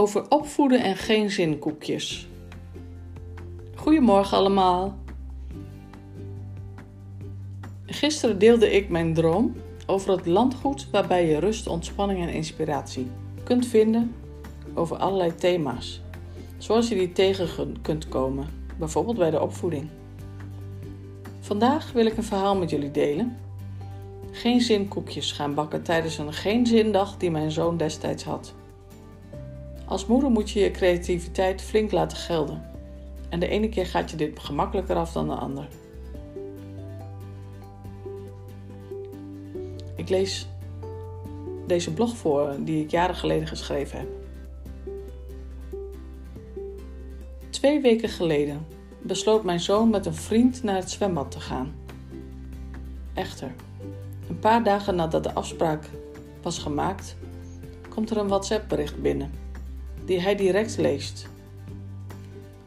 over opvoeden en geen zinkoekjes. Goedemorgen allemaal. Gisteren deelde ik mijn droom over het landgoed waarbij je rust, ontspanning en inspiratie kunt vinden over allerlei thema's, zoals je die tegen kunt komen, bijvoorbeeld bij de opvoeding. Vandaag wil ik een verhaal met jullie delen. Geen zinkoekjes gaan bakken tijdens een geen zindag die mijn zoon destijds had. Als moeder moet je je creativiteit flink laten gelden. En de ene keer gaat je dit gemakkelijker af dan de ander. Ik lees deze blog voor die ik jaren geleden geschreven heb. Twee weken geleden besloot mijn zoon met een vriend naar het zwembad te gaan. Echter, een paar dagen nadat de afspraak was gemaakt, komt er een WhatsApp-bericht binnen, die hij direct leest.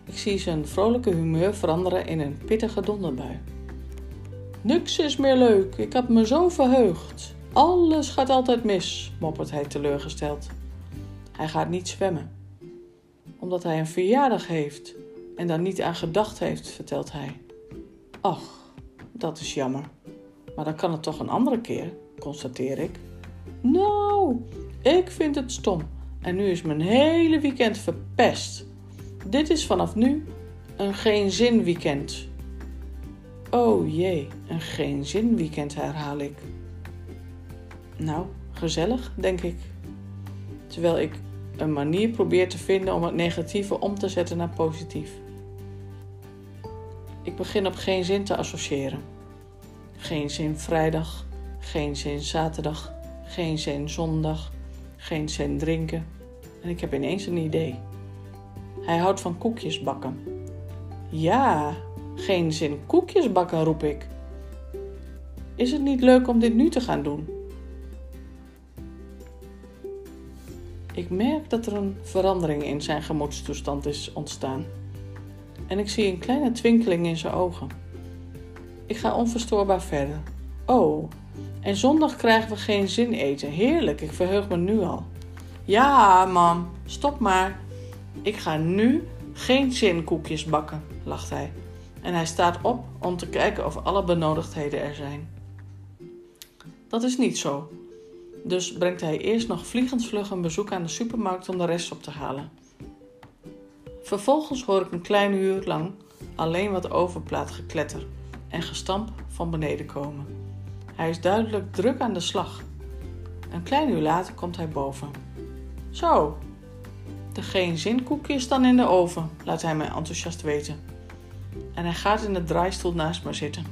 Ik zie zijn vrolijke humeur veranderen in een pittige donderbui. Niks is meer leuk, ik heb me zo verheugd. Alles gaat altijd mis, moppert hij teleurgesteld. Hij gaat niet zwemmen, omdat hij een verjaardag heeft en daar niet aan gedacht heeft, vertelt hij. Ach, dat is jammer. Maar dan kan het toch een andere keer, constateer ik. Nou, ik vind het stom. En nu is mijn hele weekend verpest. Dit is vanaf nu een geen zin weekend. Oh jee, een geen zin weekend herhaal ik. Nou, gezellig, denk ik. Terwijl ik een manier probeer te vinden om het negatieve om te zetten naar positief. Ik begin op geen zin te associëren. Geen zin vrijdag, geen zin zaterdag, geen zin zondag, geen zin drinken. En ik heb ineens een idee. Hij houdt van koekjes bakken. Ja, geen zin koekjes bakken, roep ik. Is het niet leuk om dit nu te gaan doen? Ik merk dat er een verandering in zijn gemoedstoestand is ontstaan. En ik zie een kleine twinkeling in zijn ogen. Ik ga onverstoorbaar verder. Oh, en zondag krijgen we geen zin eten. Heerlijk, ik verheug me nu al. Ja, mam, stop maar. Ik ga nu geen zinkoekjes bakken, lacht hij. En hij staat op om te kijken of alle benodigdheden er zijn. Dat is niet zo. Dus brengt hij eerst nog vliegensvlug een bezoek aan de supermarkt om de rest op te halen. Vervolgens hoor ik een klein uur lang alleen wat overplaat gekletter en gestamp van beneden komen. Hij is duidelijk druk aan de slag. Een klein uur later komt hij boven. Zo, de geen zinkoekje is dan in de oven, laat hij mij enthousiast weten. En hij gaat in de draaistoel naast me zitten.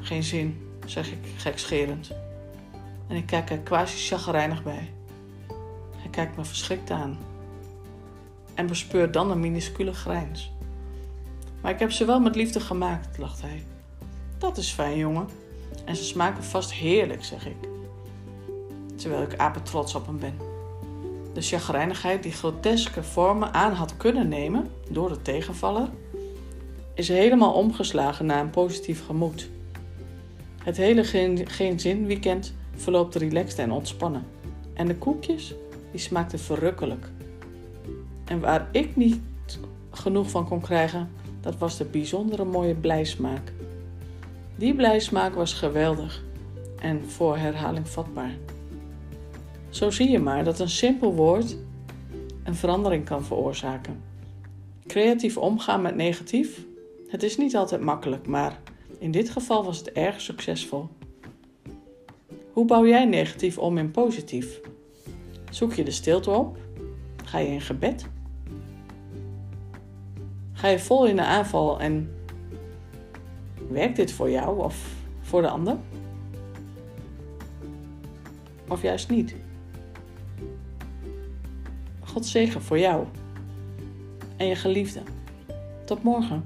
Geen zin, zeg ik gekscherend. En ik kijk er quasi chagrijnig bij. Hij kijkt me verschrikt aan. En bespeurt dan een minuscule grijns. Maar ik heb ze wel met liefde gemaakt, lacht hij. Dat is fijn, jongen. En ze smaken vast heerlijk, zeg ik. Terwijl ik apen trots op hem ben. De chagrijnigheid die groteske vormen aan had kunnen nemen door de tegenvaller, is helemaal omgeslagen naar een positief gemoed. Het hele geen, geen zin weekend verloopt relaxed en ontspannen. En de koekjes, die smaakten verrukkelijk. En waar ik niet genoeg van kon krijgen, dat was de bijzondere mooie blijsmaak. Die blijsmaak was geweldig en voor herhaling vatbaar. Zo zie je maar dat een simpel woord een verandering kan veroorzaken. Creatief omgaan met negatief, het is niet altijd makkelijk, maar in dit geval was het erg succesvol. Hoe bouw jij negatief om in positief? Zoek je de stilte op? Ga je in gebed? Ga je vol in de aanval en werkt dit voor jou of voor de ander? Of juist niet? God zegen voor jou en je geliefde. Tot morgen.